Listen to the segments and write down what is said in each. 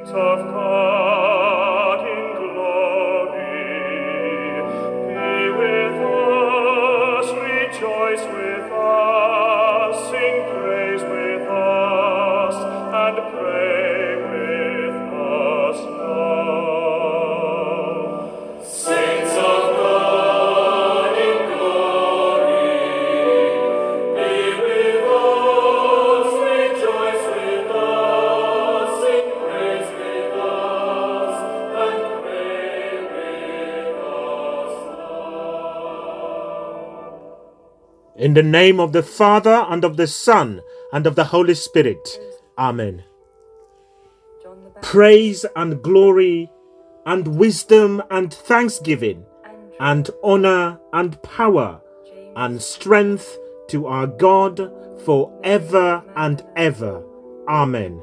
Of God the name of the Father, and of the Son, and of the Holy Spirit. Amen. Praise and glory, and wisdom and thanksgiving, and honor and power, and strength to our God for ever and ever. Amen.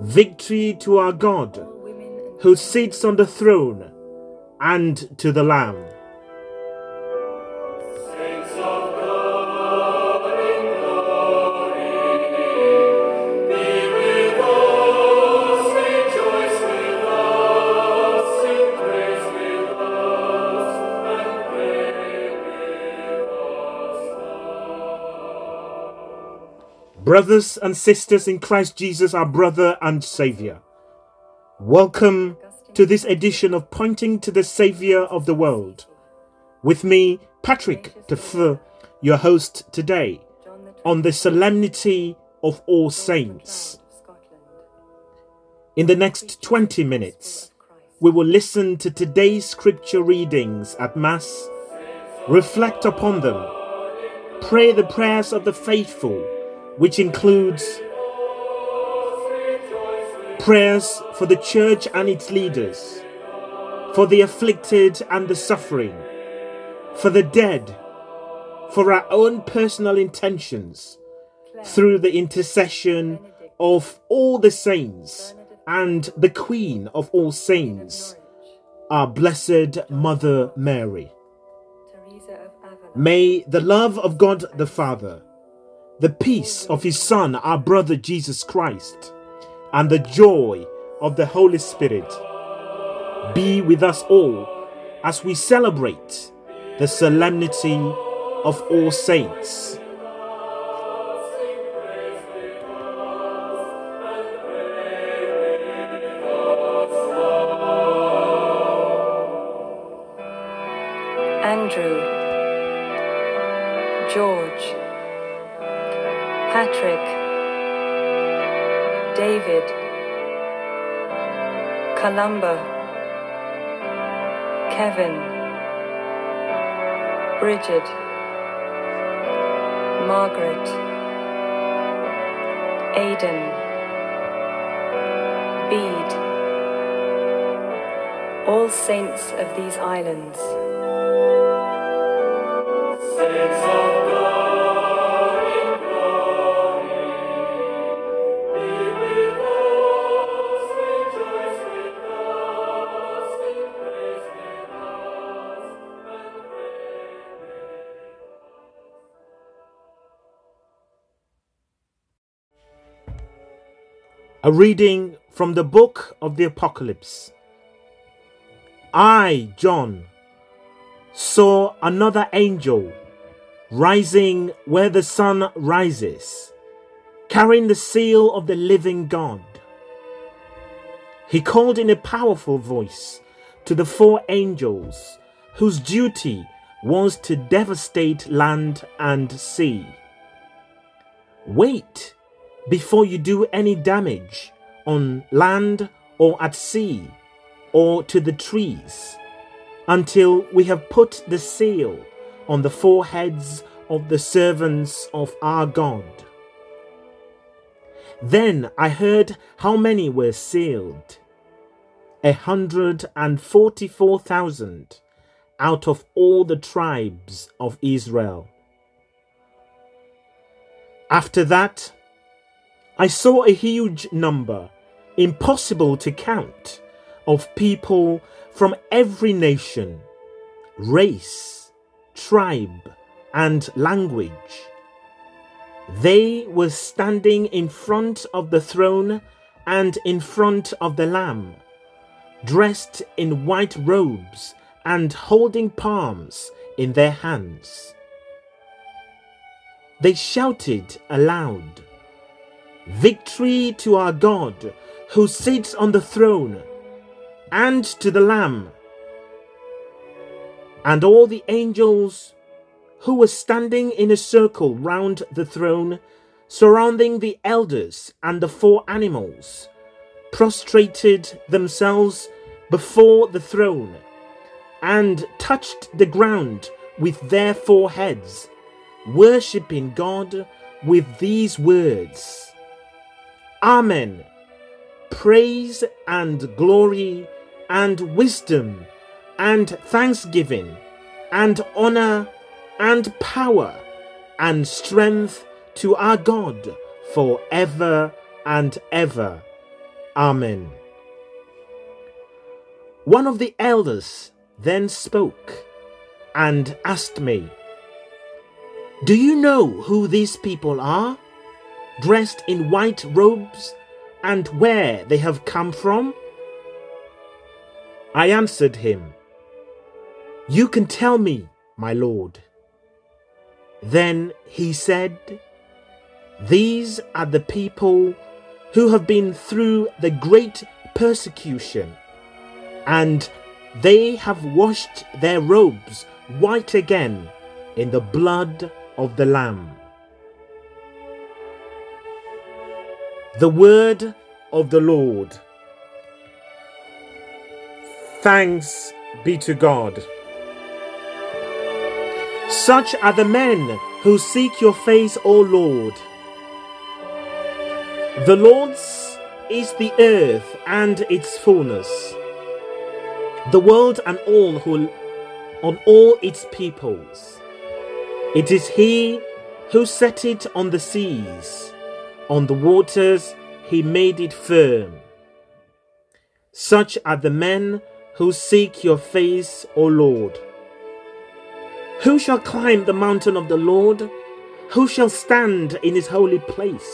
Victory to our God, who sits on the throne, and to the Lamb. Brothers and sisters in Christ Jesus, our brother and Savior, welcome to this edition of Pointing to the Savior of the World. With me, Patrick Defoe, your host today, on the solemnity of All Saints. In the next 20 minutes, we will listen to today's scripture readings at Mass, reflect upon them, pray the prayers of the faithful, which includes prayers for the church and its leaders, for the afflicted and the suffering, for the dead, for our own personal intentions, through the intercession of all the saints and the Queen of all saints, our Blessed Mother Mary. Teresa of Avila, May the love of God the Father, the peace of His Son, our brother Jesus Christ, and the joy of the Holy Spirit be with us all as we celebrate the solemnity of All Saints. Andrew, George, Patrick, David, Columba, Kevin, Bridget, Margaret, Aidan, Bede, all saints of these islands. A reading from the book of the Apocalypse. I, John, saw another angel rising where the sun rises, carrying the seal of the living God. He called in a powerful voice to the four angels whose duty was to devastate land and sea. Wait before you do any damage on land or at sea or to the trees until we have put the seal on the foreheads of the servants of our God. Then I heard how many were sealed. A hundred and forty four thousand out of all the tribes of Israel. After that, I saw a huge number, impossible to count, of people from every nation, race, tribe, and language. They were standing in front of the throne and in front of the Lamb, dressed in white robes and holding palms in their hands. They shouted aloud, Victory to our God who sits on the throne and to the Lamb. And all the angels who were standing in a circle round the throne, surrounding the elders and the four animals, prostrated themselves before the throne and touched the ground with their foreheads, worshipping God with these words Amen. Praise and glory and wisdom and thanksgiving and honor and power and strength to our God forever and ever. Amen. One of the elders then spoke and asked me, Do you know who these people are, dressed in white robes, and where they have come from? I answered him, You can tell me, my lord. Then he said, These are the people who have been through the great persecution, and they have washed their robes white again in the blood of the Lamb. The word of the Lord. Thanks be to God. Such are the men who seek your face, O Lord. The Lord's is the earth and its fullness, the world and all who on all its peoples. It is he who set it on the seas, on the waters he made it firm. Such are the men who seek your face, O Lord. Who shall climb the mountain of the Lord? Who shall stand in his holy place?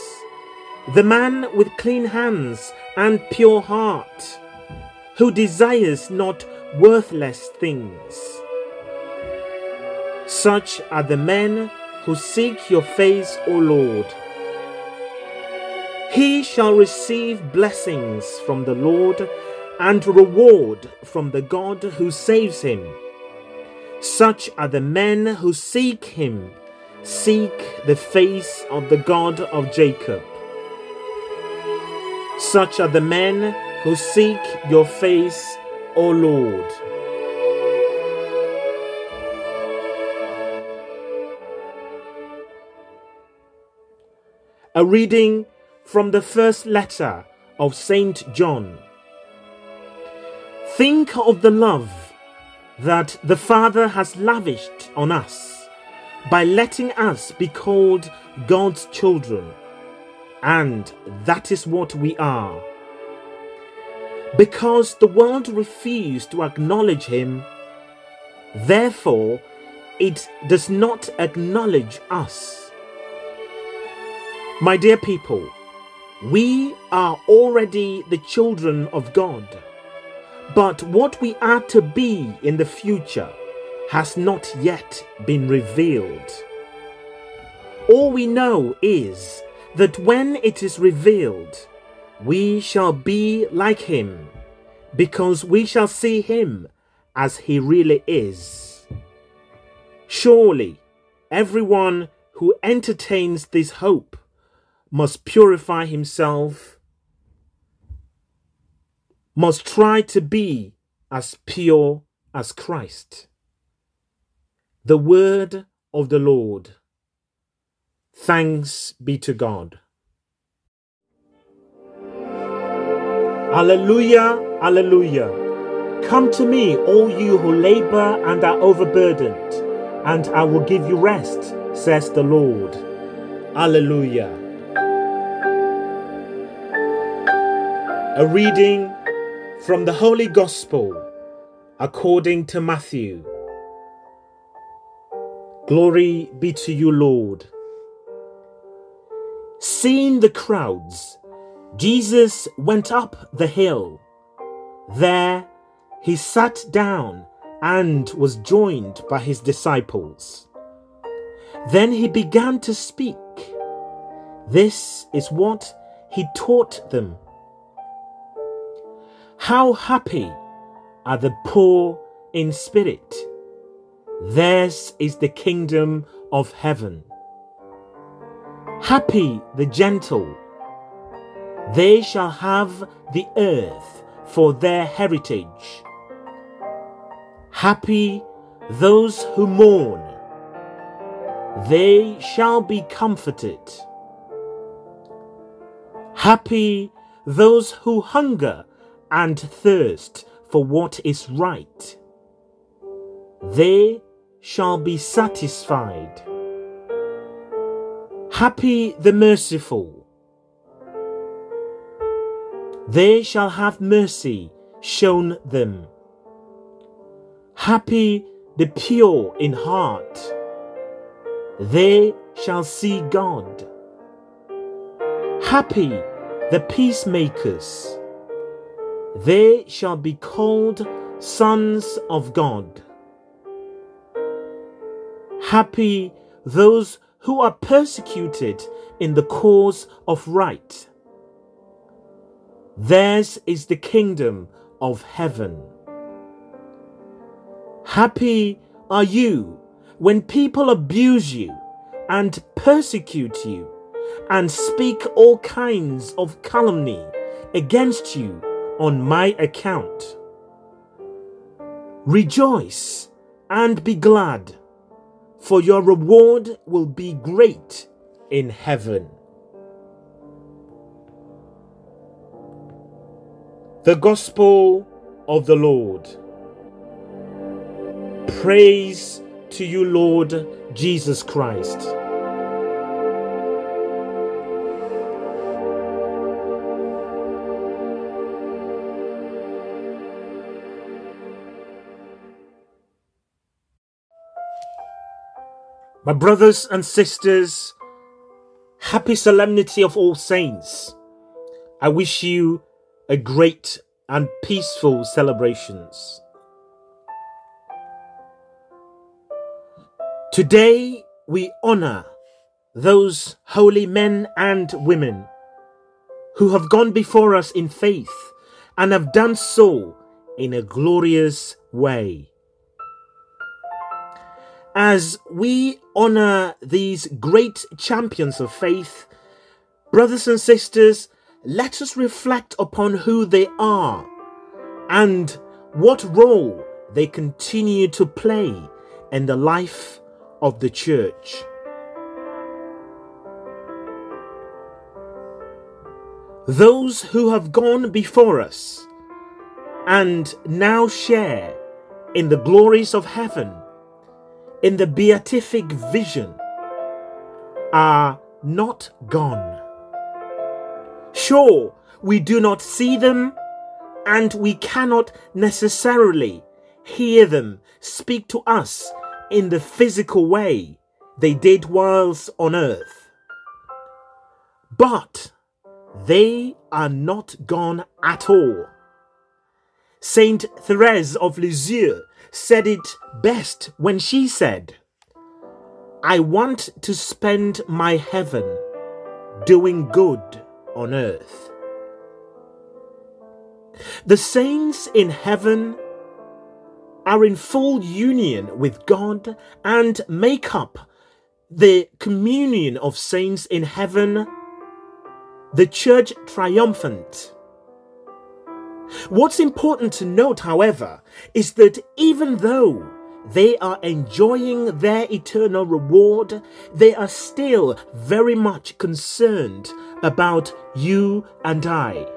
The man with clean hands and pure heart, who desires not worthless things. Such are the men who seek your face, O Lord. He shall receive blessings from the Lord and reward from the God who saves him. Such are the men who seek him, seek the face of the God of Jacob. Such are the men who seek your face, O Lord. A reading from the first letter of Saint John. Think of the love that the Father has lavished on us by letting us be called God's children. And that is what we are. Because the world refused to acknowledge Him, therefore it does not acknowledge us. My dear people, we are already the children of God. But what we are to be in the future has not yet been revealed. All we know is that when it is revealed, we shall be like him, because we shall see him as he really is. Surely, everyone who entertains this hope must purify himself must try to be as pure as Christ. The word of the Lord. Thanks be to God. Alleluia, Alleluia. Come to me, all you who labor and are overburdened, and I will give you rest, says the Lord. Alleluia. A reading from the Holy Gospel according to Matthew. Glory be to you, Lord. Seeing the crowds, Jesus went up the hill. There he sat down and was joined by his disciples. Then he began to speak. This is what he taught them. How happy are the poor in spirit! Theirs is the kingdom of heaven. Happy the gentle! They shall have the earth for their heritage. Happy those who mourn, they shall be comforted. Happy those who hunger and thirst for what is right, they shall be satisfied. Happy the merciful, they shall have mercy shown them. Happy the pure in heart, they shall see God. Happy the peacemakers, they shall be called sons of God. Happy those who are persecuted in the cause of right. Theirs is the kingdom of heaven. Happy are you when people abuse you and persecute you and speak all kinds of calumny against you on my account. Rejoice and be glad, for your reward will be great in heaven. The Gospel of the Lord. Praise to you, Lord Jesus Christ. My brothers and sisters, happy solemnity of all saints. I wish you a great and peaceful celebrations. Today we honor those holy men and women who have gone before us in faith and have done so in a glorious way. As we honor these great champions of faith, brothers and sisters, let us reflect upon who they are and what role they continue to play in the life of the church. Those who have gone before us and now share in the glories of heaven, in the beatific vision, are not gone. Sure, we do not see them and we cannot necessarily hear them speak to us in the physical way they did whilst on earth. But they are not gone at all. Saint Therese of Lisieux said it best when she said, I want to spend my heaven doing good on earth. The saints in heaven are in full union with God and make up the communion of saints in heaven, the church triumphant. What's important to note, however, is that even though they are enjoying their eternal reward, they are still very much concerned about you and I.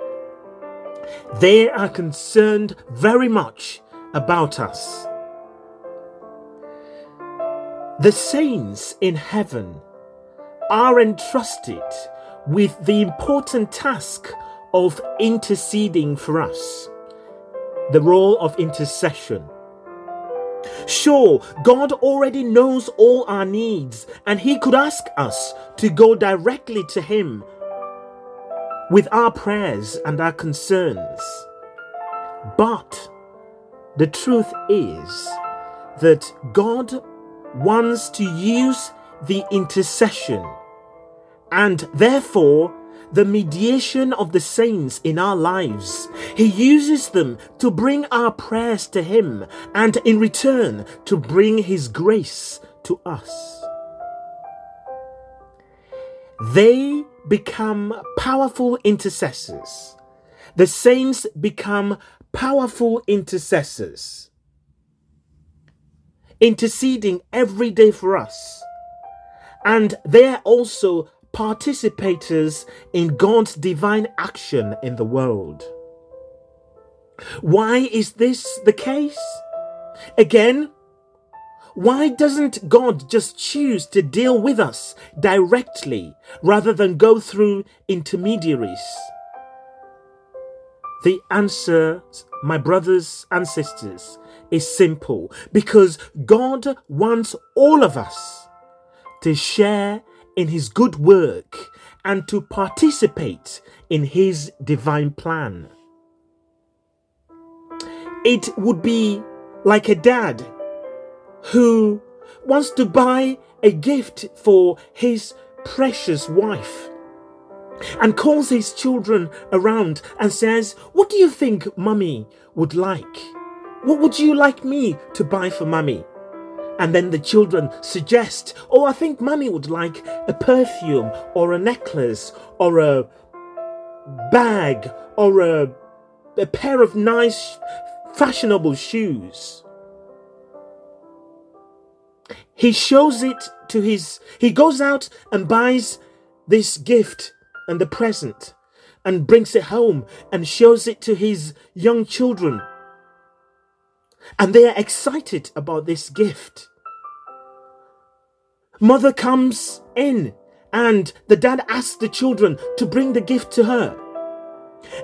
They are concerned very much about us. The saints in heaven are entrusted with the important task of interceding for us, the role of intercession. Sure, God already knows all our needs, and He could ask us to go directly to Him with our prayers and our concerns. But the truth is that God wants to use the intercession and therefore the mediation of the saints in our lives. He uses them to bring our prayers to Him and in return to bring His grace to us. They become powerful intercessors. The saints become powerful intercessors, interceding every day for us. And they are also participators in God's divine action in the world. Why is this the case? Again, why doesn't God just choose to deal with us directly rather than go through intermediaries? The answer, my brothers and sisters, is simple because God wants all of us to share in His good work and to participate in His divine plan. It would be like a dad who wants to buy a gift for his precious wife and calls his children around and says, What do you think mummy would like? What would you like me to buy for mummy? And then the children suggest, Oh, I think mummy would like a perfume or a necklace or a bag or a, a pair of nice, fashionable shoes. He shows it to his he goes out and buys this gift and the present and brings it home and shows it to his young children and they are excited about this gift. Mother comes in and the dad asks the children to bring the gift to her.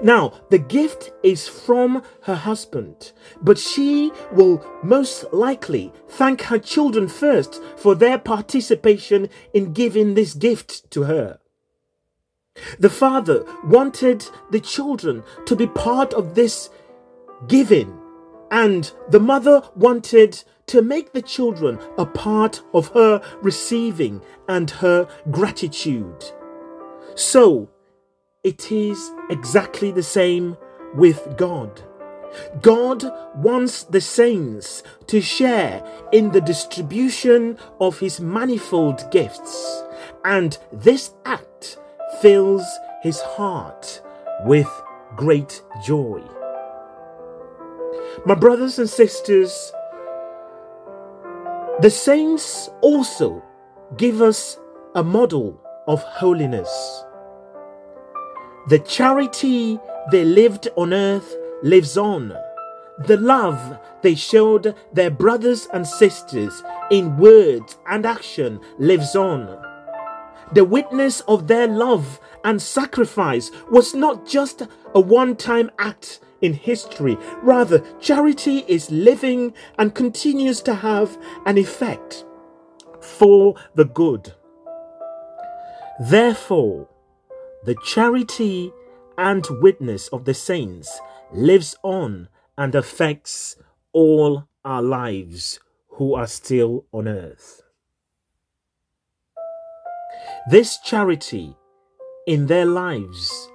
Now, the gift is from her husband, but she will most likely thank her children first for their participation in giving this gift to her. The father wanted the children to be part of this giving, and the mother wanted to make the children a part of her receiving and her gratitude. So, it is exactly the same with God. God wants the saints to share in the distribution of his manifold gifts, and this act fills his heart with great joy. My brothers and sisters, the saints also give us a model of holiness. The charity they lived on earth lives on. The love they showed their brothers and sisters in words and action lives on. The witness of their love and sacrifice was not just a one time act in history. Rather, charity is living and continues to have an effect for the good. Therefore, the charity and witness of the saints lives on and affects all our lives who are still on earth. This charity in their lives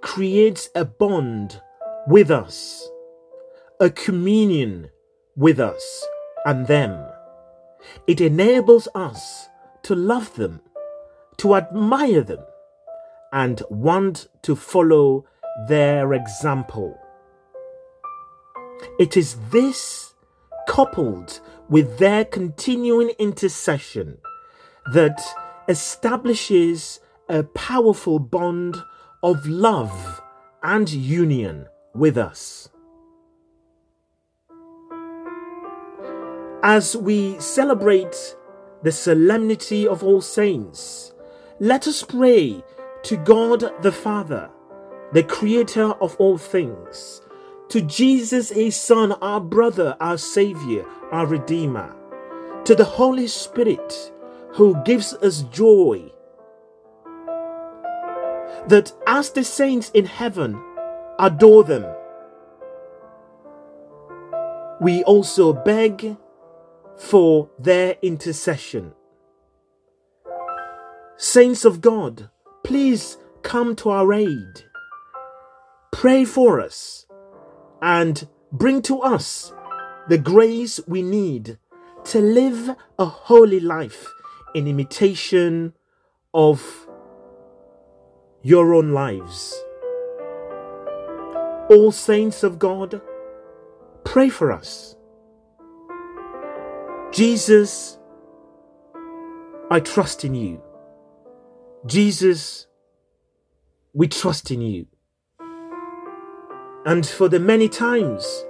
creates a bond with us, a communion with us and them. It enables us to love them, to admire them, and want to follow their example. It is this, coupled with their continuing intercession, that establishes a powerful bond of love and union with us. As we celebrate the solemnity of All Saints, let us pray to God the Father, the creator of all things, to Jesus, his Son, our brother, our Savior, our Redeemer, to the Holy Spirit, who gives us joy. that as the saints in heaven adore them, we also beg for their intercession. Saints of God, please come to our aid. Pray for us and bring to us the grace we need to live a holy life in imitation of your own lives. All saints of God, pray for us. Jesus, I trust in you. Jesus, we trust in you. And for the many times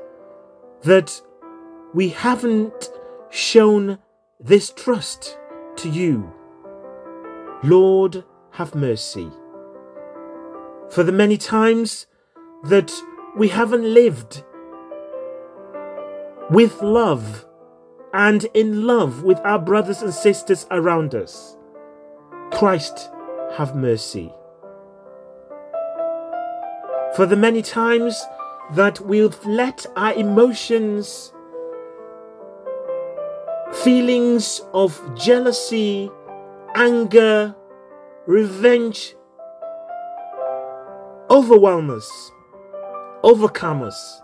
that we haven't shown this trust to you, Lord, have mercy. For the many times that we haven't lived with love and in love with our brothers and sisters around us, Christ, have mercy. For the many times that we've let our emotions, feelings of jealousy, anger, revenge overwhelm us, overcome us.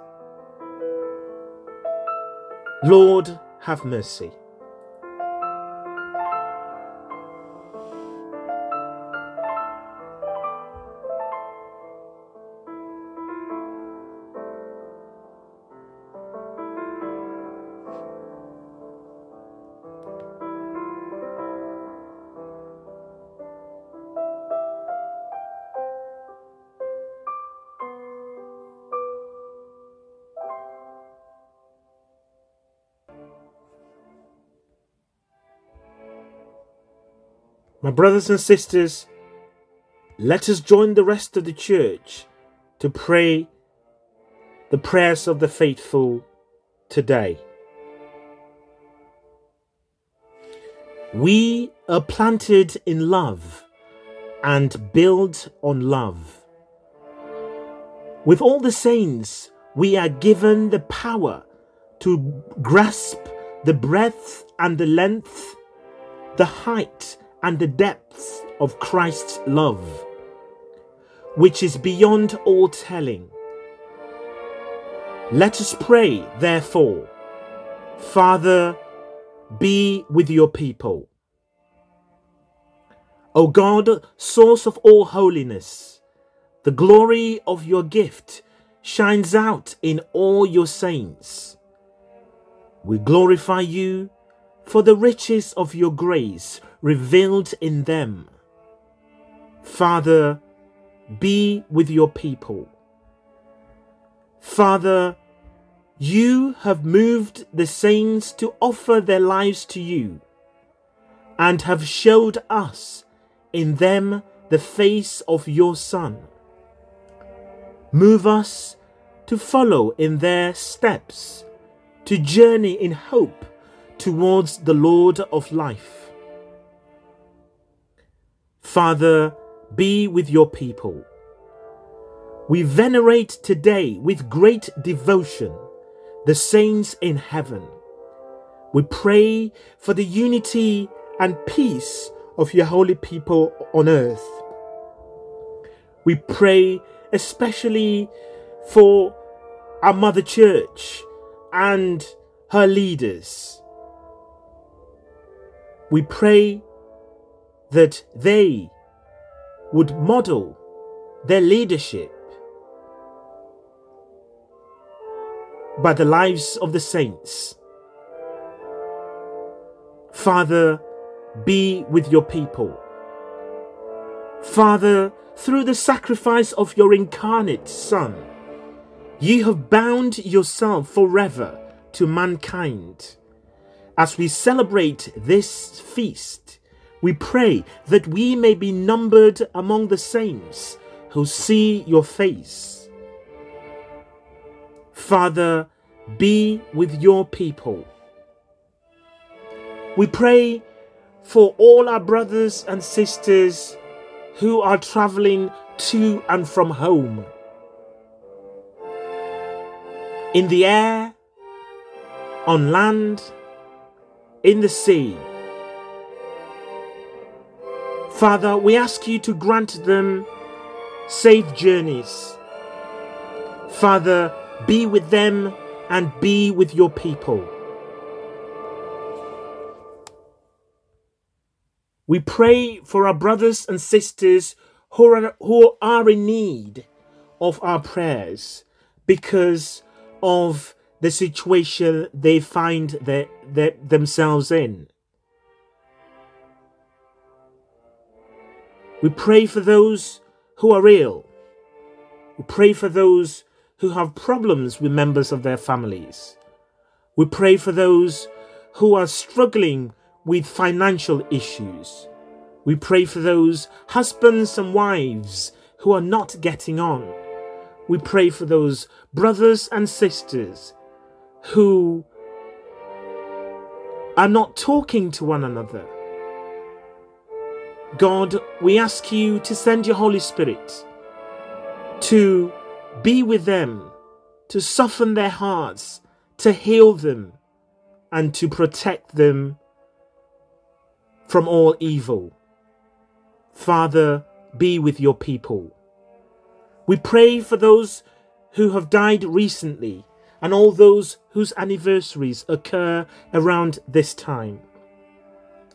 Lord, have mercy. My brothers and sisters, let us join the rest of the church to pray the prayers of the faithful today. We are planted in love and built on love. With all the saints, we are given the power to grasp the breadth and the length, the height and the depths of Christ's love, which is beyond all telling. Let us pray, therefore, Father, be with your people. O God, source of all holiness, the glory of your gift shines out in all your saints. We glorify you for the riches of your grace revealed in them. Father, be with your people. Father, you have moved the saints to offer their lives to you and have showed us in them the face of your Son. Move us to follow in their steps, to journey in hope towards the Lord of life. Father, be with your people. We venerate today with great devotion the saints in heaven. We pray for the unity and peace of your holy people on earth. We pray especially for our Mother Church and her leaders. We pray that they would model their leadership by the lives of the saints. Father, be with your people. Father, through the sacrifice of your incarnate Son, you have bound yourself forever to mankind. As we celebrate this feast, we pray that we may be numbered among the saints who see your face. Father, be with your people. We pray for all our brothers and sisters who are traveling to and from home, in the air, on land, in the sea. Father, we ask you to grant them safe journeys. Father, be with them and be with your people. We pray for our brothers and sisters who are, who are in need of our prayers because of the situation they find their, their, themselves in. We pray for those who are ill. We pray for those who have problems with members of their families. We pray for those who are struggling with financial issues. We pray for those husbands and wives who are not getting on. We pray for those brothers and sisters who are not talking to one another. God, we ask you to send your Holy Spirit to be with them, to soften their hearts, to heal them, and to protect them from all evil. Father, be with your people. We pray for those who have died recently and all those whose anniversaries occur around this time.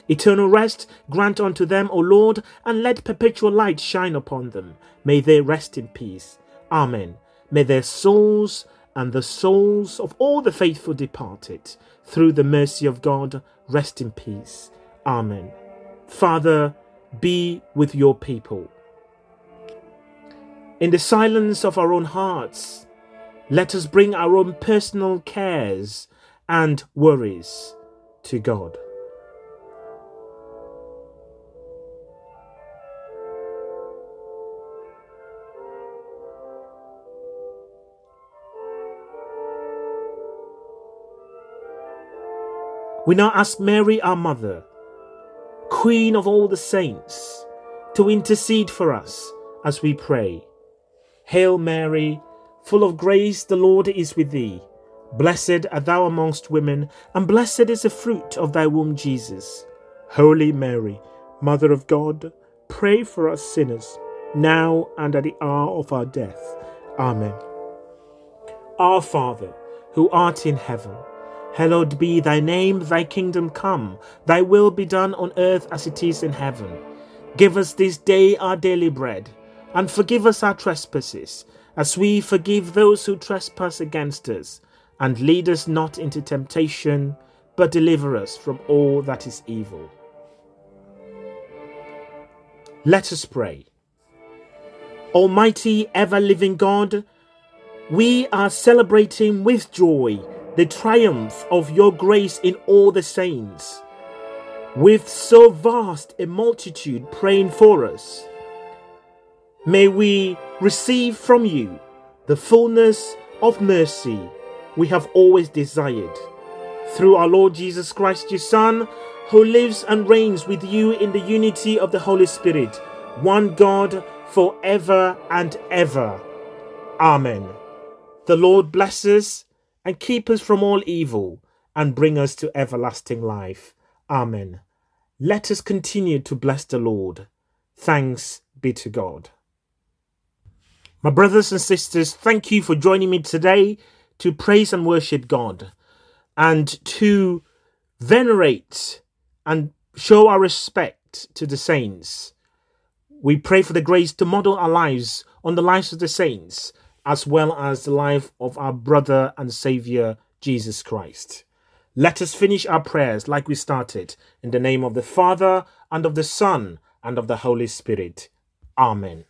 Eternal rest grant unto them, O Lord, and let perpetual light shine upon them. May they rest in peace. Amen. May their souls and the souls of all the faithful departed, through the mercy of God, rest in peace. Amen. Father, be with your people. In the silence of our own hearts, let us bring our own personal cares and worries to God. We now ask Mary, our mother, Queen of all the saints, to intercede for us as we pray. Hail Mary, full of grace, the Lord is with thee. Blessed art thou amongst women, and blessed is the fruit of thy womb, Jesus. Holy Mary, Mother of God, pray for us sinners, now and at the hour of our death. Amen. Our Father, who art in heaven, Hallowed be thy name, thy kingdom come, thy will be done on earth as it is in heaven. Give us this day our daily bread, and forgive us our trespasses, as we forgive those who trespass against us. And lead us not into temptation, but deliver us from all that is evil. Let us pray. Almighty, ever living God, we are celebrating with joy the triumph of your grace in all the saints, with so vast a multitude praying for us. May we receive from you the fullness of mercy we have always desired. Through our Lord Jesus Christ, your Son, who lives and reigns with you in the unity of the Holy Spirit, one God, for ever and ever. Amen. The Lord bless us and keep us from all evil and bring us to everlasting life. Amen. Let us continue to bless the Lord. Thanks be to God. My brothers and sisters, thank you for joining me today to praise and worship God and to venerate and show our respect to the saints. We pray for the grace to model our lives on the lives of the saints as well as the life of our brother and Savior Jesus Christ. Let us finish our prayers like we started in the name of the Father and of the Son and of the Holy Spirit. Amen.